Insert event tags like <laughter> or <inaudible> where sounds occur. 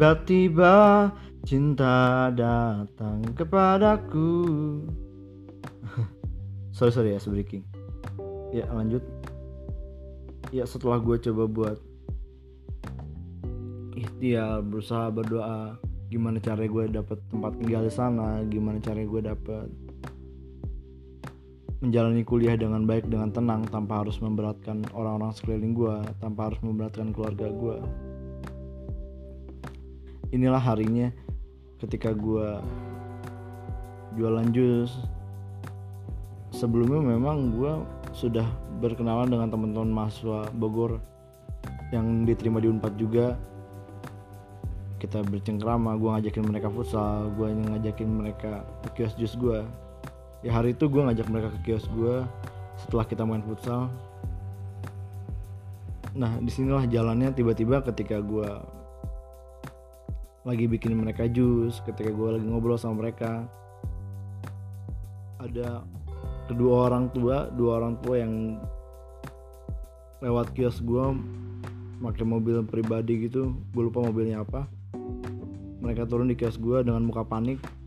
Tiba-tiba cinta datang kepadaku. <laughs> Sorry sorry ya breaking. Ya lanjut. Ya setelah gue coba buat Ikhtiar berusaha berdoa Gimana cara gue dapet tempat tinggal di sana Gimana cara gue dapet menjalani kuliah dengan baik dengan tenang tanpa harus memberatkan orang-orang sekeliling gue tanpa harus memberatkan keluarga gue inilah harinya ketika gue jualan jus. Sebelumnya memang gue sudah berkenalan dengan teman-teman mahasiswa Bogor yang diterima di Unpad juga. Kita bercengkrama gue ngajakin mereka futsal gue ngajakin mereka ke kios jus gue ya hari itu gue ngajak mereka ke kios gue setelah kita main futsal. Nah di sinilah jalannya tiba-tiba ketika gue lagi bikin mereka jus ketika gue lagi ngobrol sama mereka. Ada kedua orang tua dua orang tua yang lewat kios gue pakai mobil pribadi gitu. Gue lupa mobilnya apa. Mereka turun di kios gue dengan muka panik